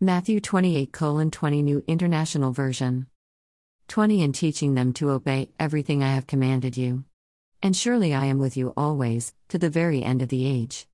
Matthew 28 20 New International Version. 20 And teaching them to obey everything I have commanded you. And surely I am with you always, to the very end of the age.